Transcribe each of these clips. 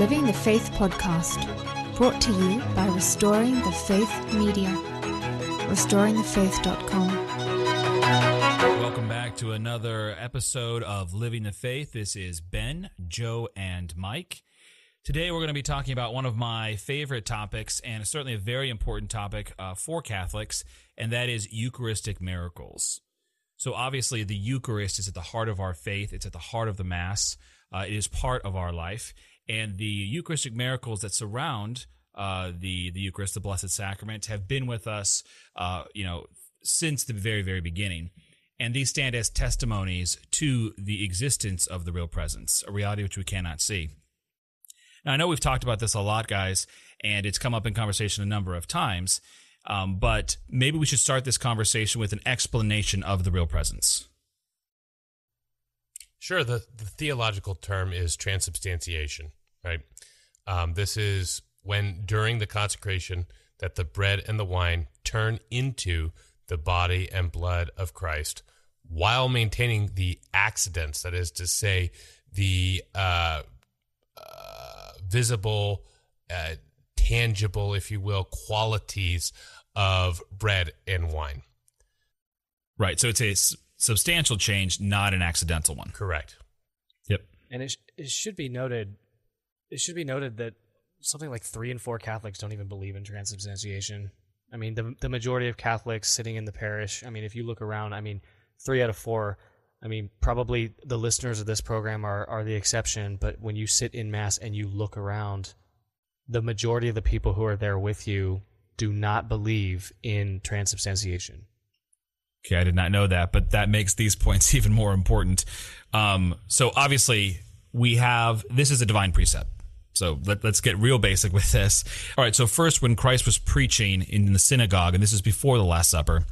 Living the Faith podcast, brought to you by Restoring the Faith Media. RestoringTheFaith.com. Welcome back to another episode of Living the Faith. This is Ben, Joe, and Mike. Today, we're going to be talking about one of my favorite topics, and certainly a very important topic uh, for Catholics, and that is Eucharistic miracles. So, obviously, the Eucharist is at the heart of our faith, it's at the heart of the Mass, uh, it is part of our life, and the Eucharistic miracles that surround uh, the the Eucharist, the Blessed Sacrament, have been with us, uh, you know, since the very very beginning, and these stand as testimonies to the existence of the real presence, a reality which we cannot see. Now, I know we've talked about this a lot, guys, and it's come up in conversation a number of times. Um, but maybe we should start this conversation with an explanation of the real presence. Sure. The, the theological term is transubstantiation, right? Um, this is when during the consecration that the bread and the wine turn into the body and blood of Christ while maintaining the accidents, that is to say, the uh, uh, visible, uh, tangible, if you will, qualities of bread and wine. Right. So it's a s- substantial change, not an accidental one. Correct. Yep. And it, sh- it should be noted, it should be noted that something like three and four Catholics don't even believe in transubstantiation. I mean, the the majority of Catholics sitting in the parish. I mean, if you look around, I mean, three out of four. I mean, probably the listeners of this program are are the exception. But when you sit in mass and you look around, the majority of the people who are there with you do not believe in transubstantiation. Okay, I did not know that, but that makes these points even more important. Um, so obviously, we have this is a divine precept. So let, us get real basic with this. All right. So first, when Christ was preaching in the synagogue, and this is before the Last Supper,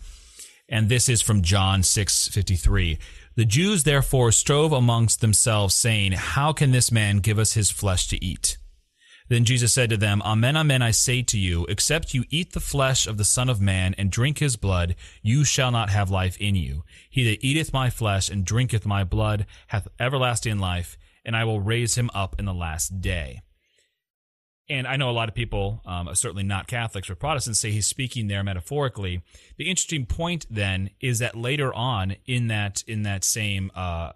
and this is from John six fifty three. The Jews therefore strove amongst themselves, saying, "How can this man give us his flesh to eat?" Then Jesus said to them, Amen, amen, I say to you, except you eat the flesh of the Son of Man and drink his blood, you shall not have life in you. He that eateth my flesh and drinketh my blood hath everlasting life, and I will raise him up in the last day. And I know a lot of people, um, certainly not Catholics or Protestants, say he's speaking there metaphorically. The interesting point then is that later on in that in that same uh,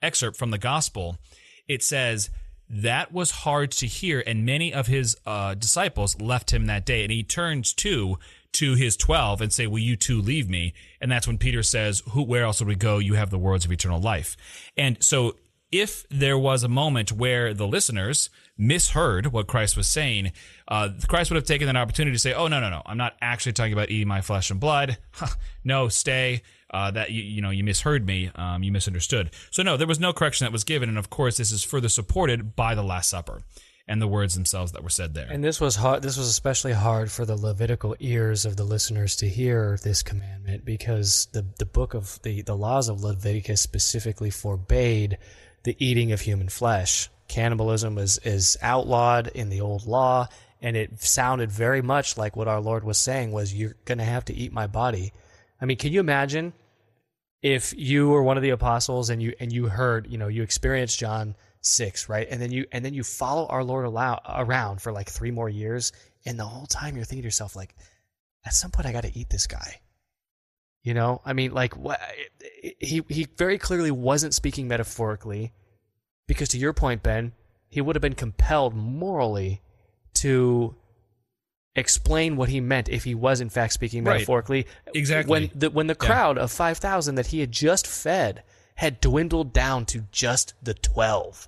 excerpt from the Gospel, it says that was hard to hear, and many of his uh, disciples left him that day. And he turns to to his twelve and say, "Will you too leave me?" And that's when Peter says, "Who? Where else would we go? You have the words of eternal life." And so, if there was a moment where the listeners misheard what Christ was saying, uh, Christ would have taken that opportunity to say, "Oh no, no, no! I'm not actually talking about eating my flesh and blood. no, stay." Uh, that you, you know you misheard me, um, you misunderstood. So no, there was no correction that was given, and of course this is further supported by the Last Supper and the words themselves that were said there. And this was hard. This was especially hard for the Levitical ears of the listeners to hear this commandment because the the book of the the laws of Leviticus specifically forbade the eating of human flesh. Cannibalism is is outlawed in the old law, and it sounded very much like what our Lord was saying was, "You're going to have to eat my body." I mean, can you imagine if you were one of the apostles and you and you heard, you know, you experienced John six, right? And then you and then you follow our Lord allow, around for like three more years, and the whole time you're thinking to yourself, like, at some point I got to eat this guy. You know, I mean, like, what he he very clearly wasn't speaking metaphorically, because to your point, Ben, he would have been compelled morally to explain what he meant if he was in fact speaking Right. metaphorically. Exactly. When the when the Yeah. crowd of five thousand that he had just fed had dwindled down to just the twelve.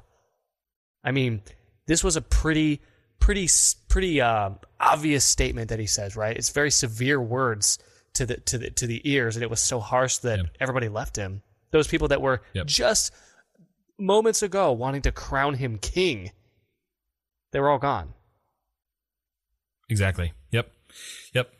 I mean, this was a pretty pretty pretty uh, obvious statement that he says, right? It's very severe words to the to the to the ears, and it was so harsh that Yep. everybody left him. Those people that were Yep. just moments ago wanting to crown him king, they were all gone. Exactly. Yep. Yep.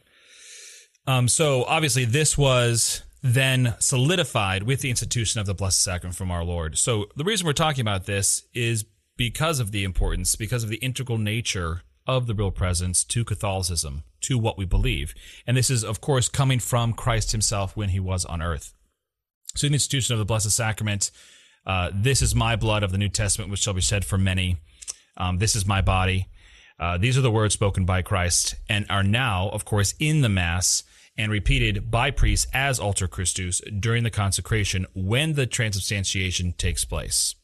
Um, so obviously, this was then solidified with the institution of the Blessed Sacrament from our Lord. So the reason we're talking about this is because of the importance, because of the integral nature of the real presence to Catholicism, to what we believe. And this is, of course, coming from Christ himself when he was on earth. So, in the institution of the Blessed Sacrament, uh, this is my blood of the New Testament, which shall be shed for many. um, "This is my body." Uh, these are the words spoken by Christ and are now, of course, in the Mass and repeated by priests as alter Christus during the consecration when the transubstantiation takes place.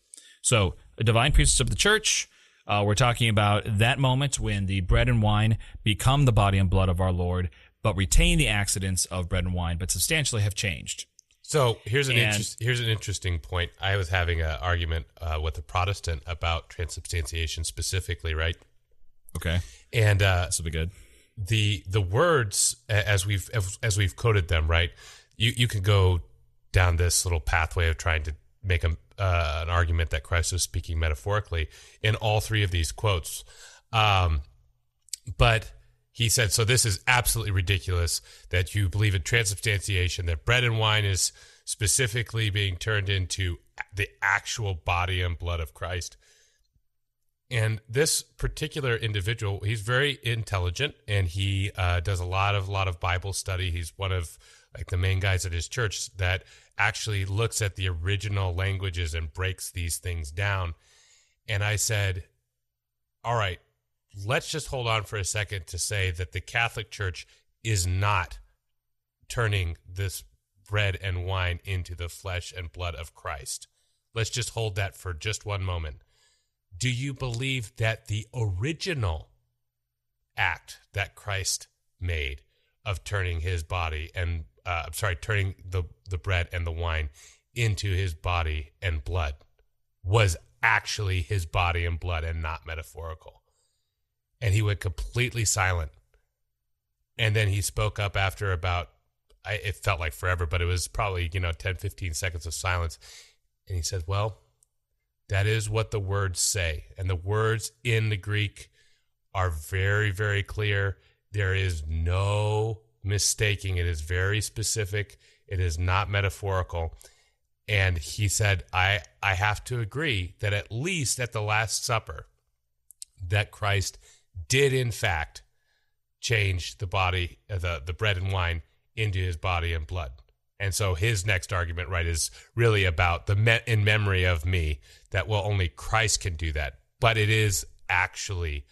So, a divine priestess of the church. Uh, we're talking about that moment when the bread and wine become the body and blood of our Lord, but retain the accidents of bread and wine, but substantially have changed. So here's an And- interest, here's an interesting point. I was having an argument uh, with a Protestant about transubstantiation specifically, right? Okay, And uh, this will be good. the the words as we've as we've coded them, right? You you can go down this little pathway of trying to make a, uh, an argument that Christ was speaking metaphorically in all three of these quotes. Um, but he said, so this is absolutely ridiculous that you believe in transubstantiation, that bread and wine is specifically being turned into the actual body and blood of Christ. And this particular individual, he's very intelligent and he uh, does a lot of lot of Bible study. He's one of like the main guys at his church that actually looks at the original languages and breaks these things down. And I said, all right, let's just hold on for a second to say that the Catholic Church is not turning this bread and wine into the flesh and blood of Christ. Let's just hold that for just one moment. Do you believe that the original act that Christ made of turning his body and uh, I'm sorry, turning the the bread and the wine into his body and blood was actually his body and blood and not metaphorical? and he went completely silent. And then he spoke up after about, I, it felt like forever, but it was probably, you know, 10, 15 seconds of silence. And he said, Well, that is what the words say. And the words in the Greek are very, very clear. There is no mistaking. It is very specific. It is not metaphorical. And he said, I, I have to agree that at least at the Last Supper, that Christ did in fact change the body, uh, the the bread and wine into his body and blood. And so his next argument, right, is really about the me- in memory of me that well only Christ can do that, but it is actually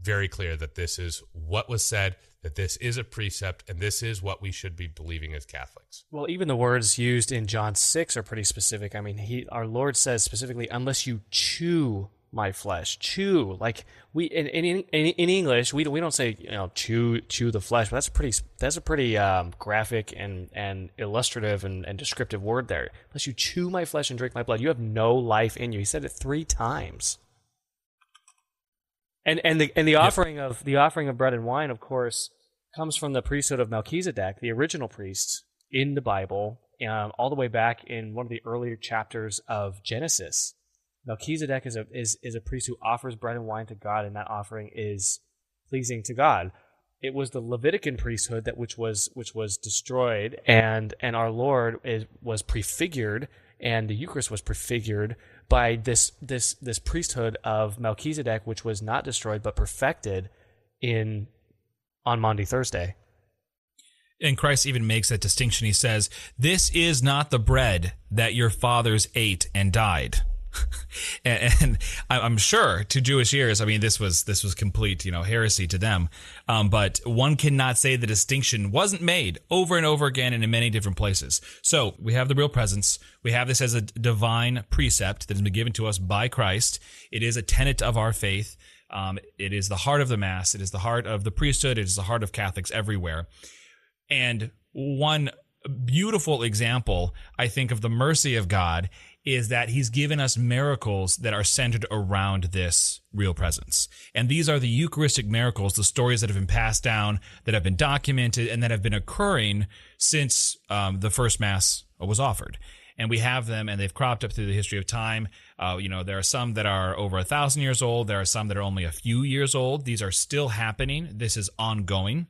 very clear that this is what was said, that this is a precept, and this is what we should be believing as Catholics. Well, even the words used in John 6 are pretty specific. I mean, he our Lord says specifically, unless you chew my flesh, chew. Like we in in, in, in English, we don't, we don't say, you know, chew chew the flesh, but that's pretty that's a pretty um, graphic and and illustrative and, and descriptive word there. Unless you chew my flesh and drink my blood, you have no life in you. He said it 3 times. And and the and the offering of the offering of bread and wine, of course, comes from the priesthood of Melchizedek, the original priest in the Bible, um, all the way back in one of the earlier chapters of Genesis. Melchizedek is a is is a priest who offers bread and wine to God, and that offering is pleasing to God. It was the Levitican priesthood that which was which was destroyed, and and our Lord is, was prefigured, and the Eucharist was prefigured by this this this priesthood of Melchizedek, which was not destroyed but perfected in on Maundy Thursday. And Christ even makes that distinction. He says, This is not the bread that your fathers ate and died. and, and I'm sure to Jewish ears, I mean, this was this was complete, you know, heresy to them. Um, but one cannot say the distinction wasn't made over and over again and in many different places. So we have the real presence. We have this as a divine precept that has been given to us by Christ. It is a tenet of our faith. Um, it is the heart of the Mass. It is the heart of the priesthood. It is the heart of Catholics everywhere. And one beautiful example, I think, of the mercy of God is that He's given us miracles that are centered around this real presence. And these are the Eucharistic miracles, the stories that have been passed down, that have been documented, and that have been occurring since um, the first Mass was offered. And we have them, and they've cropped up through the history of time. Uh, you know, there are some that are over a thousand years old. There are some that are only a few years old. These are still happening. This is ongoing.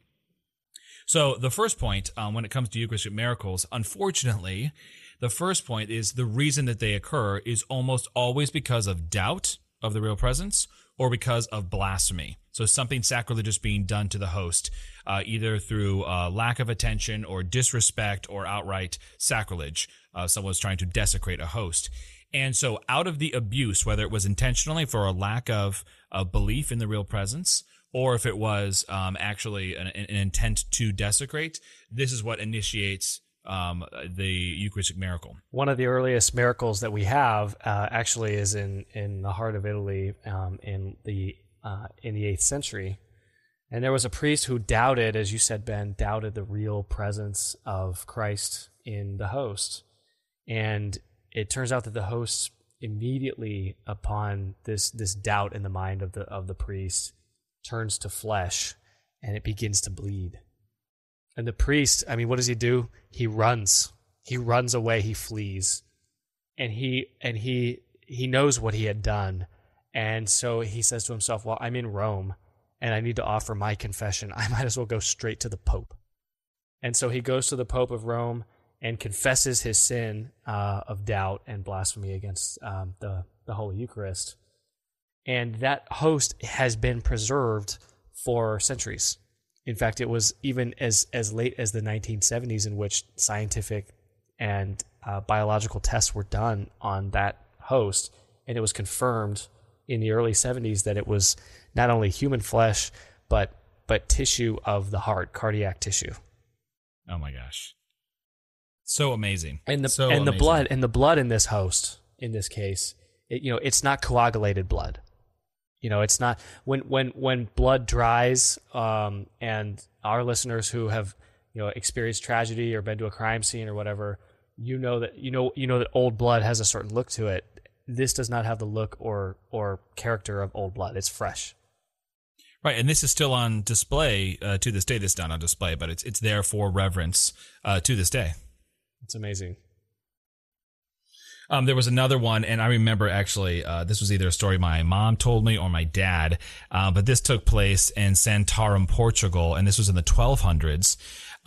So the first point, um, when it comes to Eucharistic miracles, unfortunately, the first point is the reason that they occur is almost always because of doubt of the real presence or because of blasphemy. So something sacrilegious being done to the host, uh, either through uh, lack of attention or disrespect or outright sacrilege. Uh, someone's trying to desecrate a host. And so, out of the abuse, whether it was intentionally for a lack of, of belief in the real presence, or if it was um, actually an, an, intent to desecrate, this is what initiates um, the Eucharistic miracle. One of the earliest miracles that we have uh, actually is in, in the heart of Italy um, in the uh, in the eighth century, and there was a priest who doubted, as you said, Ben, doubted the real presence of Christ in the host, and it turns out that the host immediately upon this this doubt in the mind of the of the priest turns to flesh and it begins to bleed. And the priest, I mean, what does he do? He runs. He runs away, he flees. And he and he he knows what he had done and so he says to himself, Well, I'm in Rome and I need to offer my confession. I might as well go straight to the Pope. And so he goes to the Pope of Rome and confesses his sin uh, of doubt and blasphemy against um, the, the Holy Eucharist. And that host has been preserved for centuries. In fact, it was even as, as late as the 1970s in which scientific and uh, biological tests were done on that host, and it was confirmed in the early 70s that it was not only human flesh but but tissue of the heart, cardiac tissue. Oh my gosh. So amazing. And the so and amazing. the blood and the blood in this host in this case, it, you know, it's not coagulated blood. You know, it's not when when when blood dries um, and our listeners who have you know experienced tragedy or been to a crime scene or whatever, you know that you know you know that old blood has a certain look to it this does not have the look or or character of old blood. It's fresh. Right, and this is still on display uh, to this day. This is not on display, but it's it's there for reverence uh, to this day. It's amazing. Um, there was another one, and I remember actually, uh, this was either a story my mom told me or my dad, uh, but this took place in Santarem, Portugal, and this was in the 1200s.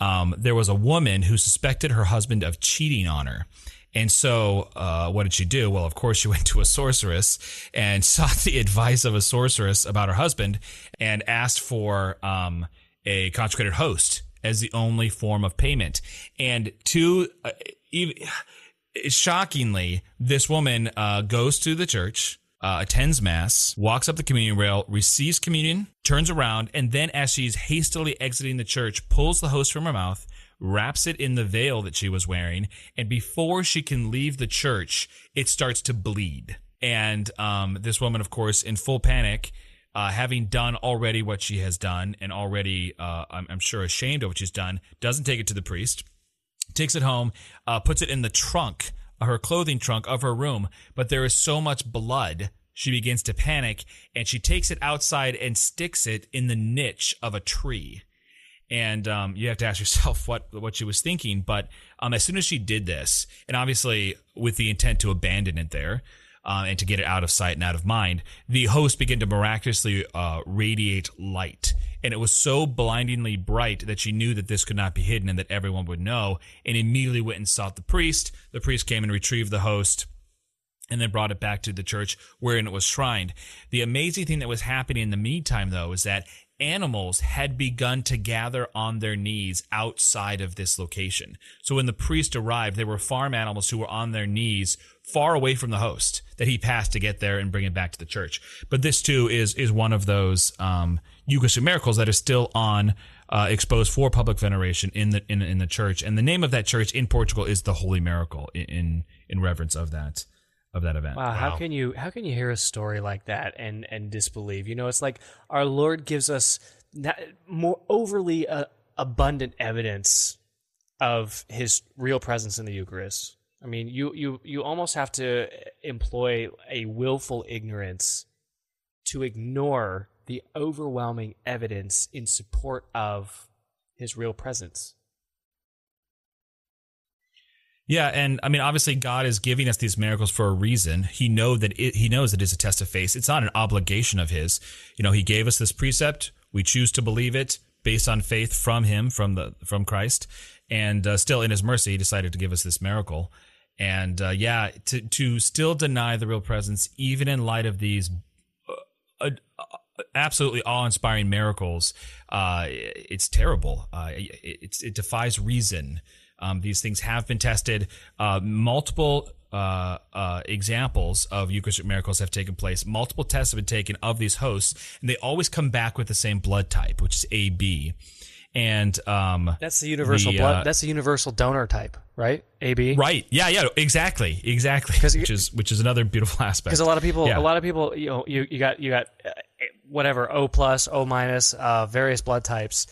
Um, there was a woman who suspected her husband of cheating on her. And so, uh, what did she do? Well, of course, she went to a sorceress and sought the advice of a sorceress about her husband and asked for um, a consecrated host as the only form of payment. And to uh, even, shockingly, this woman uh, goes to the church. Uh, attends mass, walks up the communion rail, receives communion, turns around, and then, as she's hastily exiting the church, pulls the host from her mouth, wraps it in the veil that she was wearing, and before she can leave the church, it starts to bleed. And um, this woman, of course, in full panic, uh, having done already what she has done and already, uh, I'm, I'm, sure, ashamed of what she's done, doesn't take it to the priest, takes it home, uh, puts it in the trunk, her clothing trunk of her room. But there is so much blood, she begins to panic and she takes it outside and sticks it in the niche of a tree and um, you have to ask yourself what what she was thinking. But um, as soon as she did this, and obviously with the intent to abandon it there uh, and to get it out of sight and out of mind, the host began to miraculously uh, radiate light. And it was so blindingly bright that she knew that this could not be hidden and that everyone would know. And immediately went and sought the priest. The priest came and retrieved the host and then brought it back to the church wherein it was shrined. The amazing thing that was happening in the meantime, though, is that animals had begun to gather on their knees outside of this location. So when the priest arrived, there were farm animals who were on their knees far away from the host that he passed to get there and bring it back to the church. But this too is is one of those um, Eucharistic miracles that is still on uh, exposed for public veneration in the in, in the church. And the name of that church in Portugal is the Holy Miracle in in, in reverence of that of that event. Wow, wow, how can you how can you hear a story like that and and disbelieve? You know, it's like our Lord gives us more overly uh, abundant evidence of His real presence in the Eucharist. I mean, you you you almost have to employ a willful ignorance to ignore the overwhelming evidence in support of His real presence. Yeah, and I mean, obviously, God is giving us these miracles for a reason. He know that it, He knows that it is a test of faith. It's not an obligation of His. You know, He gave us this precept. We choose to believe it based on faith from Him, from the from Christ, and uh, still in His mercy, He decided to give us this miracle. And uh, yeah, to to still deny the real presence, even in light of these uh, absolutely awe-inspiring miracles. Uh, it's terrible. Uh, it, it, defies reason. Um, these things have been tested. Uh, multiple uh, uh, examples of Eucharistic miracles have taken place. Multiple tests have been taken of these hosts, and they always come back with the same blood type, which is AB. And um, that's the universal the, blood. Uh, that's the universal donor type, right? AB. Right. Yeah. Yeah. Exactly. Exactly. Which is which is another beautiful aspect. Because a lot of people, yeah. a lot of people, you know, you, you got you got uh, whatever O plus, O minus, uh, various blood types,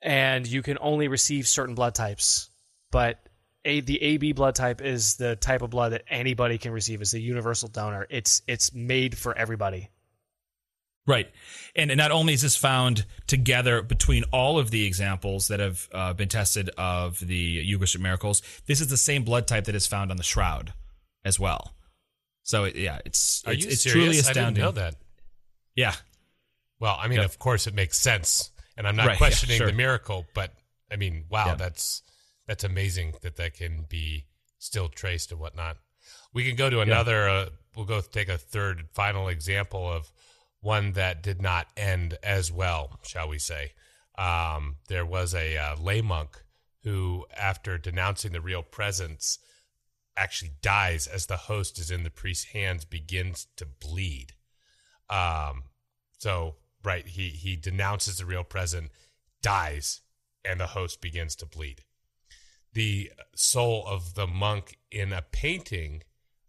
and you can only receive certain blood types. But a, the AB blood type is the type of blood that anybody can receive. It's a universal donor. It's it's made for everybody. Right. And not only is this found together between all of the examples that have uh, been tested of the Eucharistic miracles, this is the same blood type that is found on the shroud as well. So, it, yeah, it's, Are it's, you it's serious? truly astounding. I didn't know that. Yeah. Well, I mean, yep. of course it makes sense. And I'm not right, questioning yeah, sure. the miracle, but I mean, wow, yeah. that's that's amazing that that can be still traced and whatnot. We can go to another, yeah. uh, we'll go take a third final example of one that did not end as well, shall we say. Um, there was a uh, lay monk who, after denouncing the real presence, actually dies as the host is in the priest's hands, begins to bleed. Um, so, right, he he denounces the real present, dies, and the host begins to bleed. The soul of the monk in a painting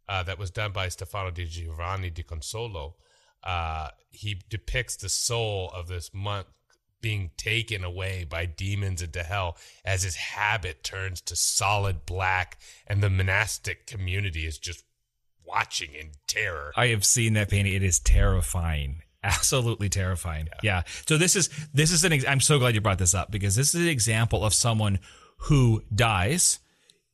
uh, that was done by Stefano di Giovanni di Consolo uh, he depicts the soul of this monk being taken away by demons into hell as his habit turns to solid black and the monastic community is just watching in terror. I have seen that painting. It is terrifying. Absolutely terrifying. Yeah. yeah. So this is this is an ex- I'm so glad you brought this up because this is an example of someone who dies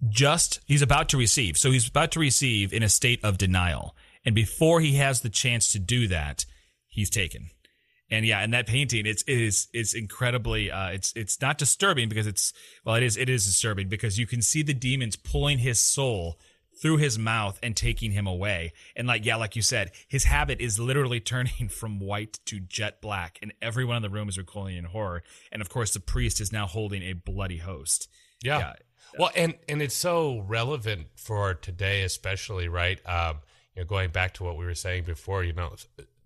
just he's about to receive. So he's about to receive in a state of denial. And before he has the chance to do that, he's taken. And yeah, and that painting, it's it is it's incredibly uh, it's it's not disturbing because it's well, it is it is disturbing because you can see the demons pulling his soul through his mouth and taking him away. And like yeah, like you said, his habit is literally turning from white to jet black, and everyone in the room is recoiling in horror. And of course, the priest is now holding a bloody host. Yeah. yeah. Well, and and it's so relevant for today, especially right. Um, you know, going back to what we were saying before, you know,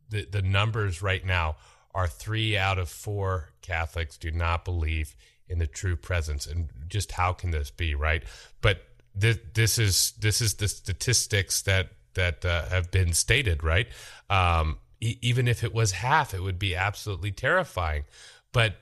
the the numbers right now are three out of four Catholics do not believe in the true presence, and just how can this be, right? But this this is this is the statistics that that uh, have been stated, right? Um, e- even if it was half, it would be absolutely terrifying. But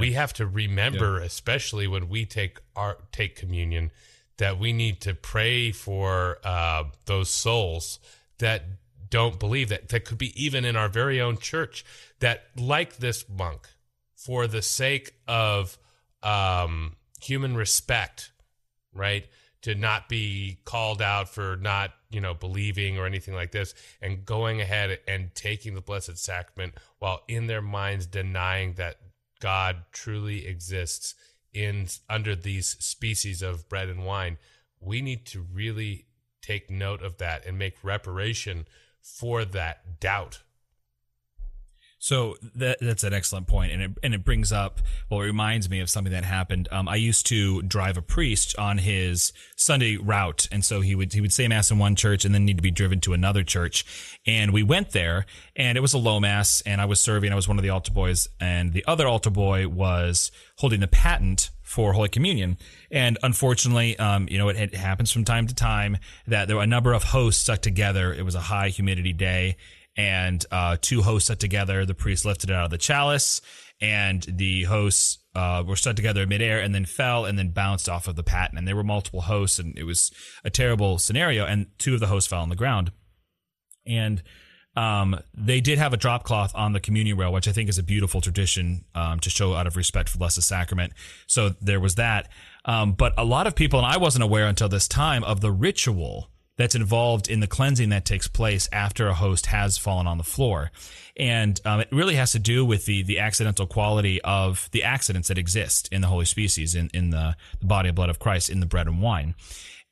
we have to remember, especially when we take our take communion, that we need to pray for uh, those souls that don't believe that that could be even in our very own church that like this monk for the sake of um, human respect right to not be called out for not you know believing or anything like this and going ahead and taking the blessed sacrament while in their minds denying that god truly exists in under these species of bread and wine, we need to really take note of that and make reparation for that doubt so that, that's an excellent point, and it and it brings up well, it reminds me of something that happened. Um, I used to drive a priest on his Sunday route, and so he would he would say mass in one church and then need to be driven to another church. And we went there, and it was a low mass, and I was serving. I was one of the altar boys, and the other altar boy was holding the paten for Holy Communion. And unfortunately, um, you know, it, it, happens from time to time that there were a number of hosts stuck together. It was a high humidity day, and uh, two hosts set together. The priest lifted it out of the chalice, and the hosts uh, were stuck together in midair and then fell and then bounced off of the paten. And there were multiple hosts, and it was a terrible scenario. And two of the hosts fell on the ground. And um, they did have a drop cloth on the communion rail, which I think is a beautiful tradition um, to show out of respect for the Blessed Sacrament. So there was that. Um, but a lot of people, and I wasn't aware until this time, of the ritual that's involved in the cleansing that takes place after a host has fallen on the floor. And um, it really has to do with the the accidental quality of the accidents that exist in the holy species, in, in the, the body and blood of Christ, in the bread and wine.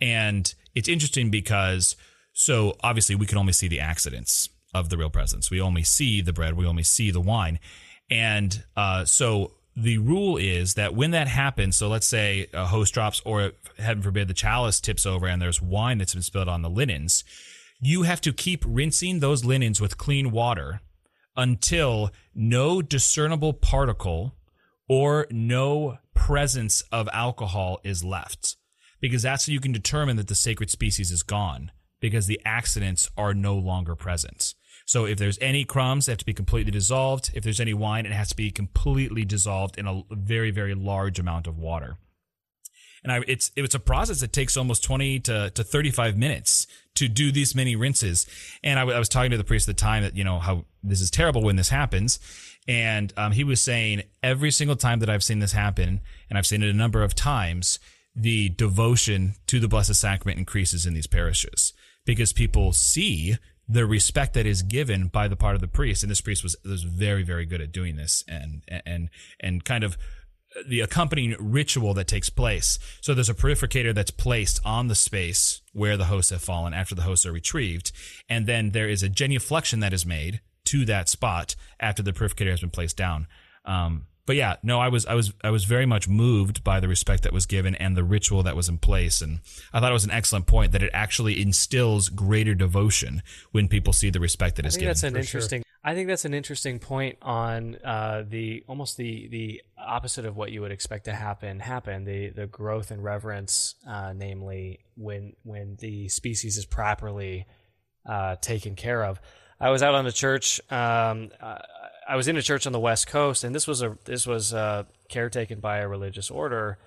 And it's interesting because, so obviously, we can only see the accidents of the real presence. We only see the bread, we only see the wine. And uh, so the rule is that when that happens, so let's say a host drops, or heaven forbid, the chalice tips over and there's wine that's been spilled on the linens, you have to keep rinsing those linens with clean water until no discernible particle or no presence of alcohol is left. Because that's how you can determine that the sacred species is gone, because the accidents are no longer present. So if there's any crumbs, they have to be completely dissolved. If there's any wine, it has to be completely dissolved in a very, very large amount of water. And I, it's it's a process that takes almost 20 to, to 35 minutes to do these many rinses. And I, w- I was talking to the priest at the time that, you know, how this is terrible when this happens. And um, he was saying every single time that I've seen this happen, and I've seen it a number of times, the devotion to the Blessed Sacrament increases in these parishes because people see the respect that is given by the part of the priest, and this priest was was very very good at doing this, and and and kind of the accompanying ritual that takes place. So there's a purificator that's placed on the space where the hosts have fallen after the hosts are retrieved, and then there is a genuflection that is made to that spot after the purificator has been placed down. Um, but yeah, no, I was I was I was very much moved by the respect that was given and the ritual that was in place, and I thought it was an excellent point that it actually instills greater devotion when people see the respect that I is think given. that's an For interesting. I think that's an interesting point on uh, the almost the the opposite of what you would expect to happen happen the the growth and reverence, uh, namely when when the species is properly uh, taken care of. I was out on the church. Um, uh, I was in a church on the West Coast, and this was a this was uh, caretaken by a religious order,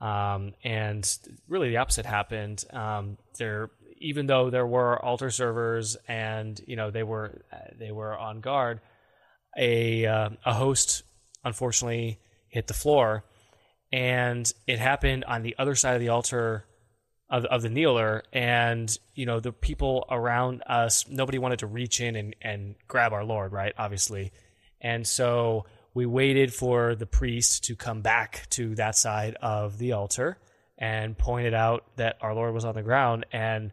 um, and really the opposite happened. Um, there, even though there were altar servers, and you know they were they were on guard, a uh, a host unfortunately hit the floor, and it happened on the other side of the altar of, of the kneeler and you know the people around us nobody wanted to reach in and, and grab our lord right obviously and so we waited for the priest to come back to that side of the altar and pointed out that our lord was on the ground. And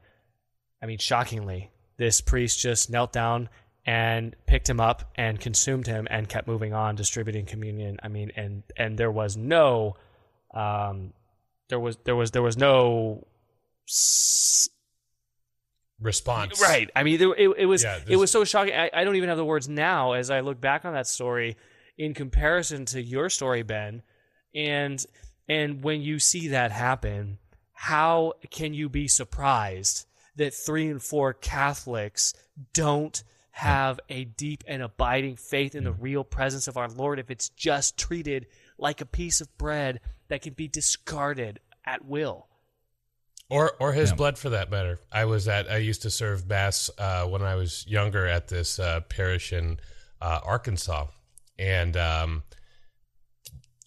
i mean shockingly this priest just knelt down and picked him up and consumed him and kept moving on distributing communion. I mean and and there was no um there was there was there was no Response. right. I mean it, it was Yeah, it was so shocking. I, I don't even have the words now as i look back on that story in comparison to your story ben. And and when you see that happen how can you be surprised that three and four catholics don't have a deep and abiding faith in the mm. real presence of our lord if it's just treated like a piece of bread that can be discarded at will or or his Yeah. blood for that matter. I was at I used to serve mass uh, when I was younger at this uh, parish in uh, Arkansas, and um,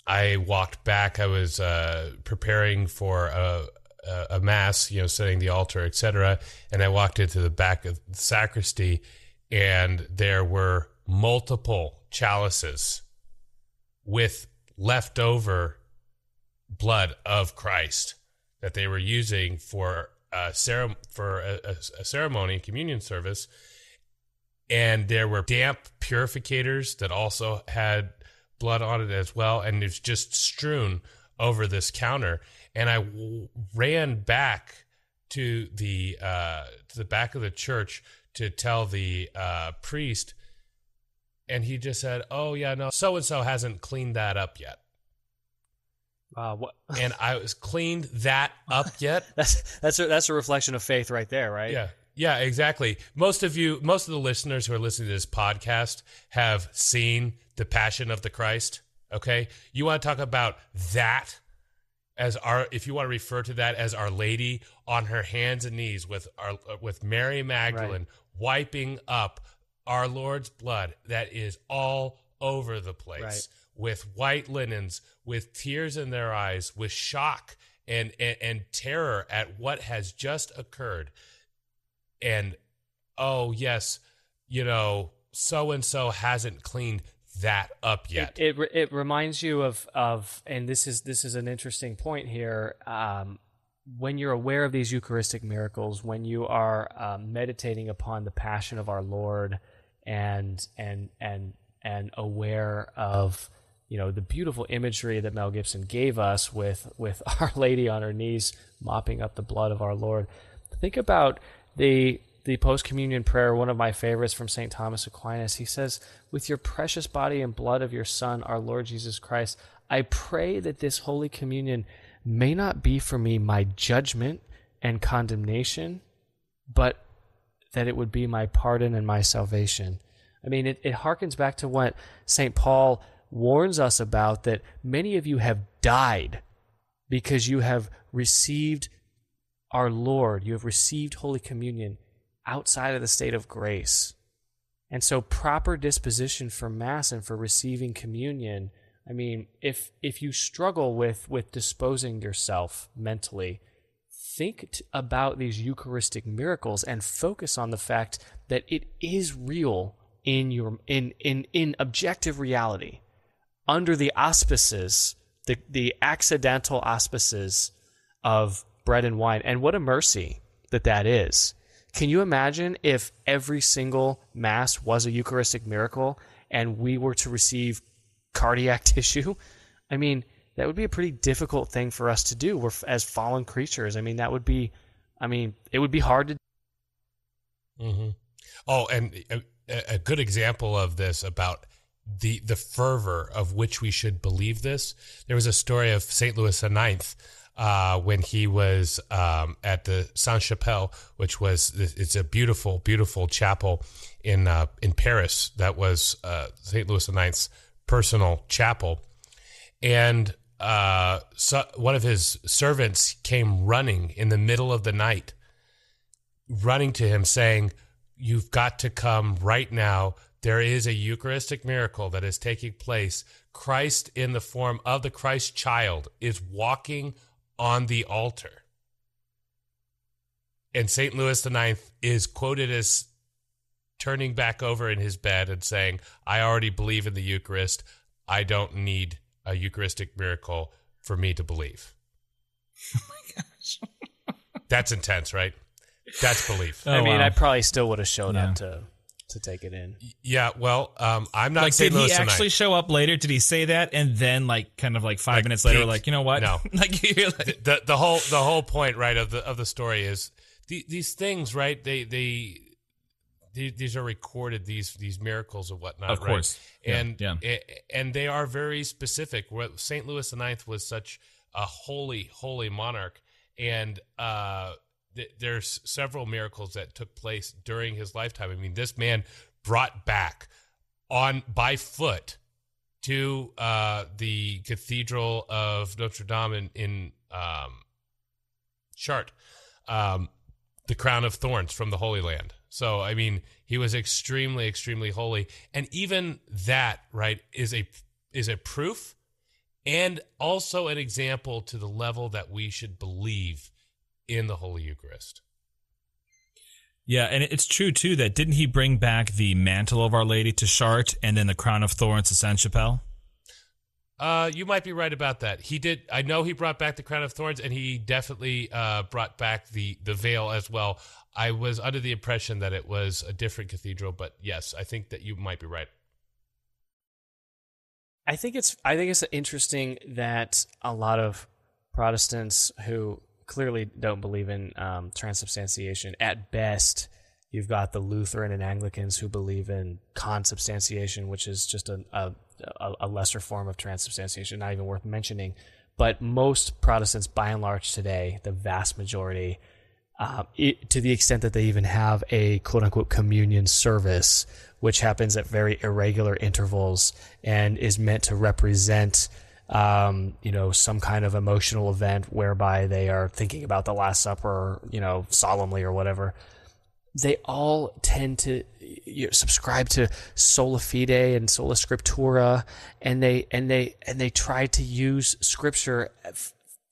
I walked back. I was uh, preparing for a, a, a mass, you know, setting the altar, etc. And I walked into the back of the sacristy, and there were multiple chalices with leftover blood of Christ that they were using for a for a, a, a ceremony, communion service, and there were damp purificators that also had blood on it as well, and it's just strewn over this counter. And I w- ran back to the uh, to the back of the church to tell the uh, priest, and he just said, "Oh yeah, no, so and so hasn't cleaned that up yet." Uh, what and I was cleaned that up yet. that's that's a, that's a reflection of faith right there right Yeah. Yeah, exactly. Most of you, most of the listeners who are listening to this podcast have seen The Passion of the Christ. Okay. You want to talk about that as our, if you want to refer to that as Our Lady on her hands and knees with our, with Mary Magdalene wiping up our Lord's blood that is all over the place Right. With white linens, with tears in their eyes, with shock and, and, and terror at what has just occurred. And oh, yes, you know, so and so hasn't cleaned that up yet. It, it it reminds you of of and this is this is an interesting point here. Um, when you're aware of these Eucharistic miracles, when you are um, meditating upon the passion of our Lord, and and and and aware of you know the beautiful imagery that Mel Gibson gave us with with Our Lady on her knees mopping up the blood of our Lord. Think about the the post communion prayer, one of my favorites from St. Thomas Aquinas. He says, With your precious body and blood of your Son, our Lord Jesus Christ, I pray that this Holy Communion may not be for me my judgment and condemnation, but that it would be my pardon and my salvation. I mean, it, it harkens back to what St. Paul warns us about that many of you have died because you have received our Lord, you have received Holy Communion outside of the state of grace. And so, proper disposition for Mass and for receiving communion. I mean, if if you struggle with with disposing yourself mentally, think t- about these Eucharistic miracles and focus on the fact that it is real in your in in in objective reality, under the auspices, the the accidental auspices of bread and wine. And what a mercy that that is. Can you imagine if every single Mass was a Eucharistic miracle and we were to receive cardiac tissue? I mean, that would be a pretty difficult thing for us to do. We're as fallen creatures. I mean, that would be, I mean, it would be hard to. Mm-hmm. Oh, and a, a good example of this about the the fervor of which we should believe this. There was a story of Saint Louis IX uh, when he was um, at the Sainte Chapelle, which was it's a beautiful, beautiful chapel in uh, in Paris. That was uh, Saint Louis IX's personal chapel, and uh, so one of his servants came running in the middle of the night, running to him, saying, "You've got to come right now." There is a Eucharistic miracle that is taking place. Christ, in the form of the Christ child, is walking on the altar. And St. Louis IX is quoted as turning back over in his bed and saying, I already believe in the Eucharist. I don't need a Eucharistic miracle for me to believe. Oh my gosh. That's intense, right? That's belief. Oh, I mean, wow. I probably still would have showed yeah. up to to take it in. Yeah, well, um, I'm not. Like, did he actually show up later? Did he say that, and then like kind of like five like, minutes later, like you know what? No, like, like the the whole the whole point right of the of the story is the, these things right they they. These are recorded. These these miracles and whatnot, of course, right? and yeah. and they are very specific. Well Saint Louis IX was such a holy, holy monarch, and uh, th- there's several miracles that took place during his lifetime. I mean, this man brought back on by foot to uh, the Cathedral of Notre Dame in, in um, Chartres, um, the crown of thorns from the Holy Land. So, I mean, he was extremely, extremely holy, and even that, right, is a is a proof, and also an example to the level that we should believe in the Holy Eucharist. Yeah, and it's true too that didn't he bring back the mantle of Our Lady to Chartres and then the crown of thorns to Sainte Chapelle? Uh, you might be right about that. He did. I know he brought back the crown of thorns, and he definitely uh, brought back the the veil as well. I was under the impression that it was a different cathedral, but yes, I think that you might be right. I think it's I think it's interesting that a lot of Protestants who clearly don't believe in um, transubstantiation. At best, you've got the Lutheran and Anglicans who believe in consubstantiation, which is just a, a, a lesser form of transubstantiation, not even worth mentioning. But most Protestants, by and large, today, the vast majority, uh, it, to the extent that they even have a quote unquote communion service, which happens at very irregular intervals and is meant to represent um, you know, some kind of emotional event whereby they are thinking about the Last Supper, you know, solemnly or whatever. They all tend to you know, subscribe to sola fide and sola scriptura, and they and they and they try to use Scripture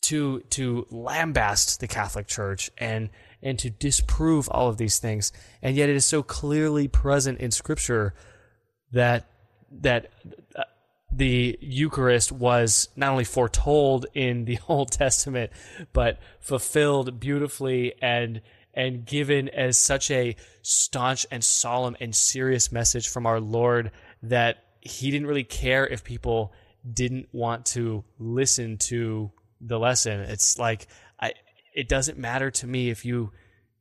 to to lambast the Catholic Church and and to disprove all of these things. And yet, it is so clearly present in Scripture that that. The Eucharist was not only foretold in the Old Testament, but fulfilled beautifully and and given as such a staunch and solemn and serious message from our Lord that he didn't really care if people didn't want to listen to the lesson. It's like I it doesn't matter to me if you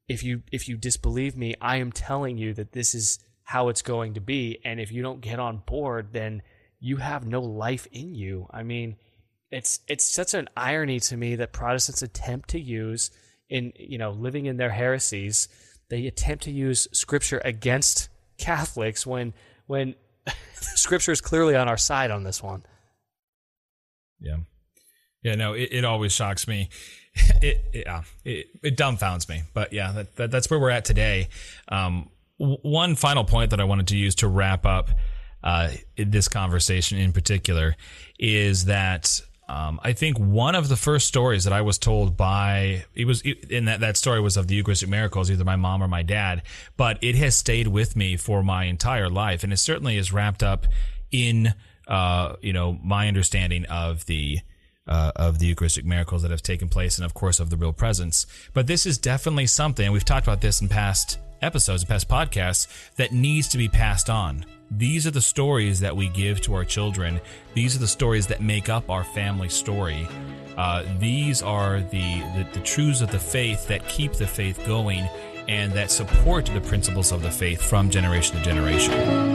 if you if you disbelieve me, I am telling you that this is how it's going to be and if you don't get on board then you have no life in you. I mean, it's it's such an irony to me that Protestants attempt to use in you know living in their heresies, they attempt to use scripture against Catholics when when scripture is clearly on our side on this one. Yeah. Yeah, no, it, it always shocks me. It, it, yeah, it, it dumbfounds me. But yeah, that, that, that's where we're at today. Um, one final point that I wanted to use to wrap up uh, this conversation in particular is that um, I think one of the first stories that I was told by it was in that that story was of the Eucharistic miracles, either my mom or my dad, but it has stayed with me for my entire life, and it certainly is wrapped up in uh, you know my understanding of the uh, of the Eucharistic miracles that have taken place, and of course of the real presence. But this is definitely something, we've talked about this in past episodes, past podcasts, that needs to be passed on. These are the stories that we give to our children. These are the stories that make up our family story. Uh, these are the, the, the truths of the faith that keep the faith going and that support the principles of the faith from generation to generation.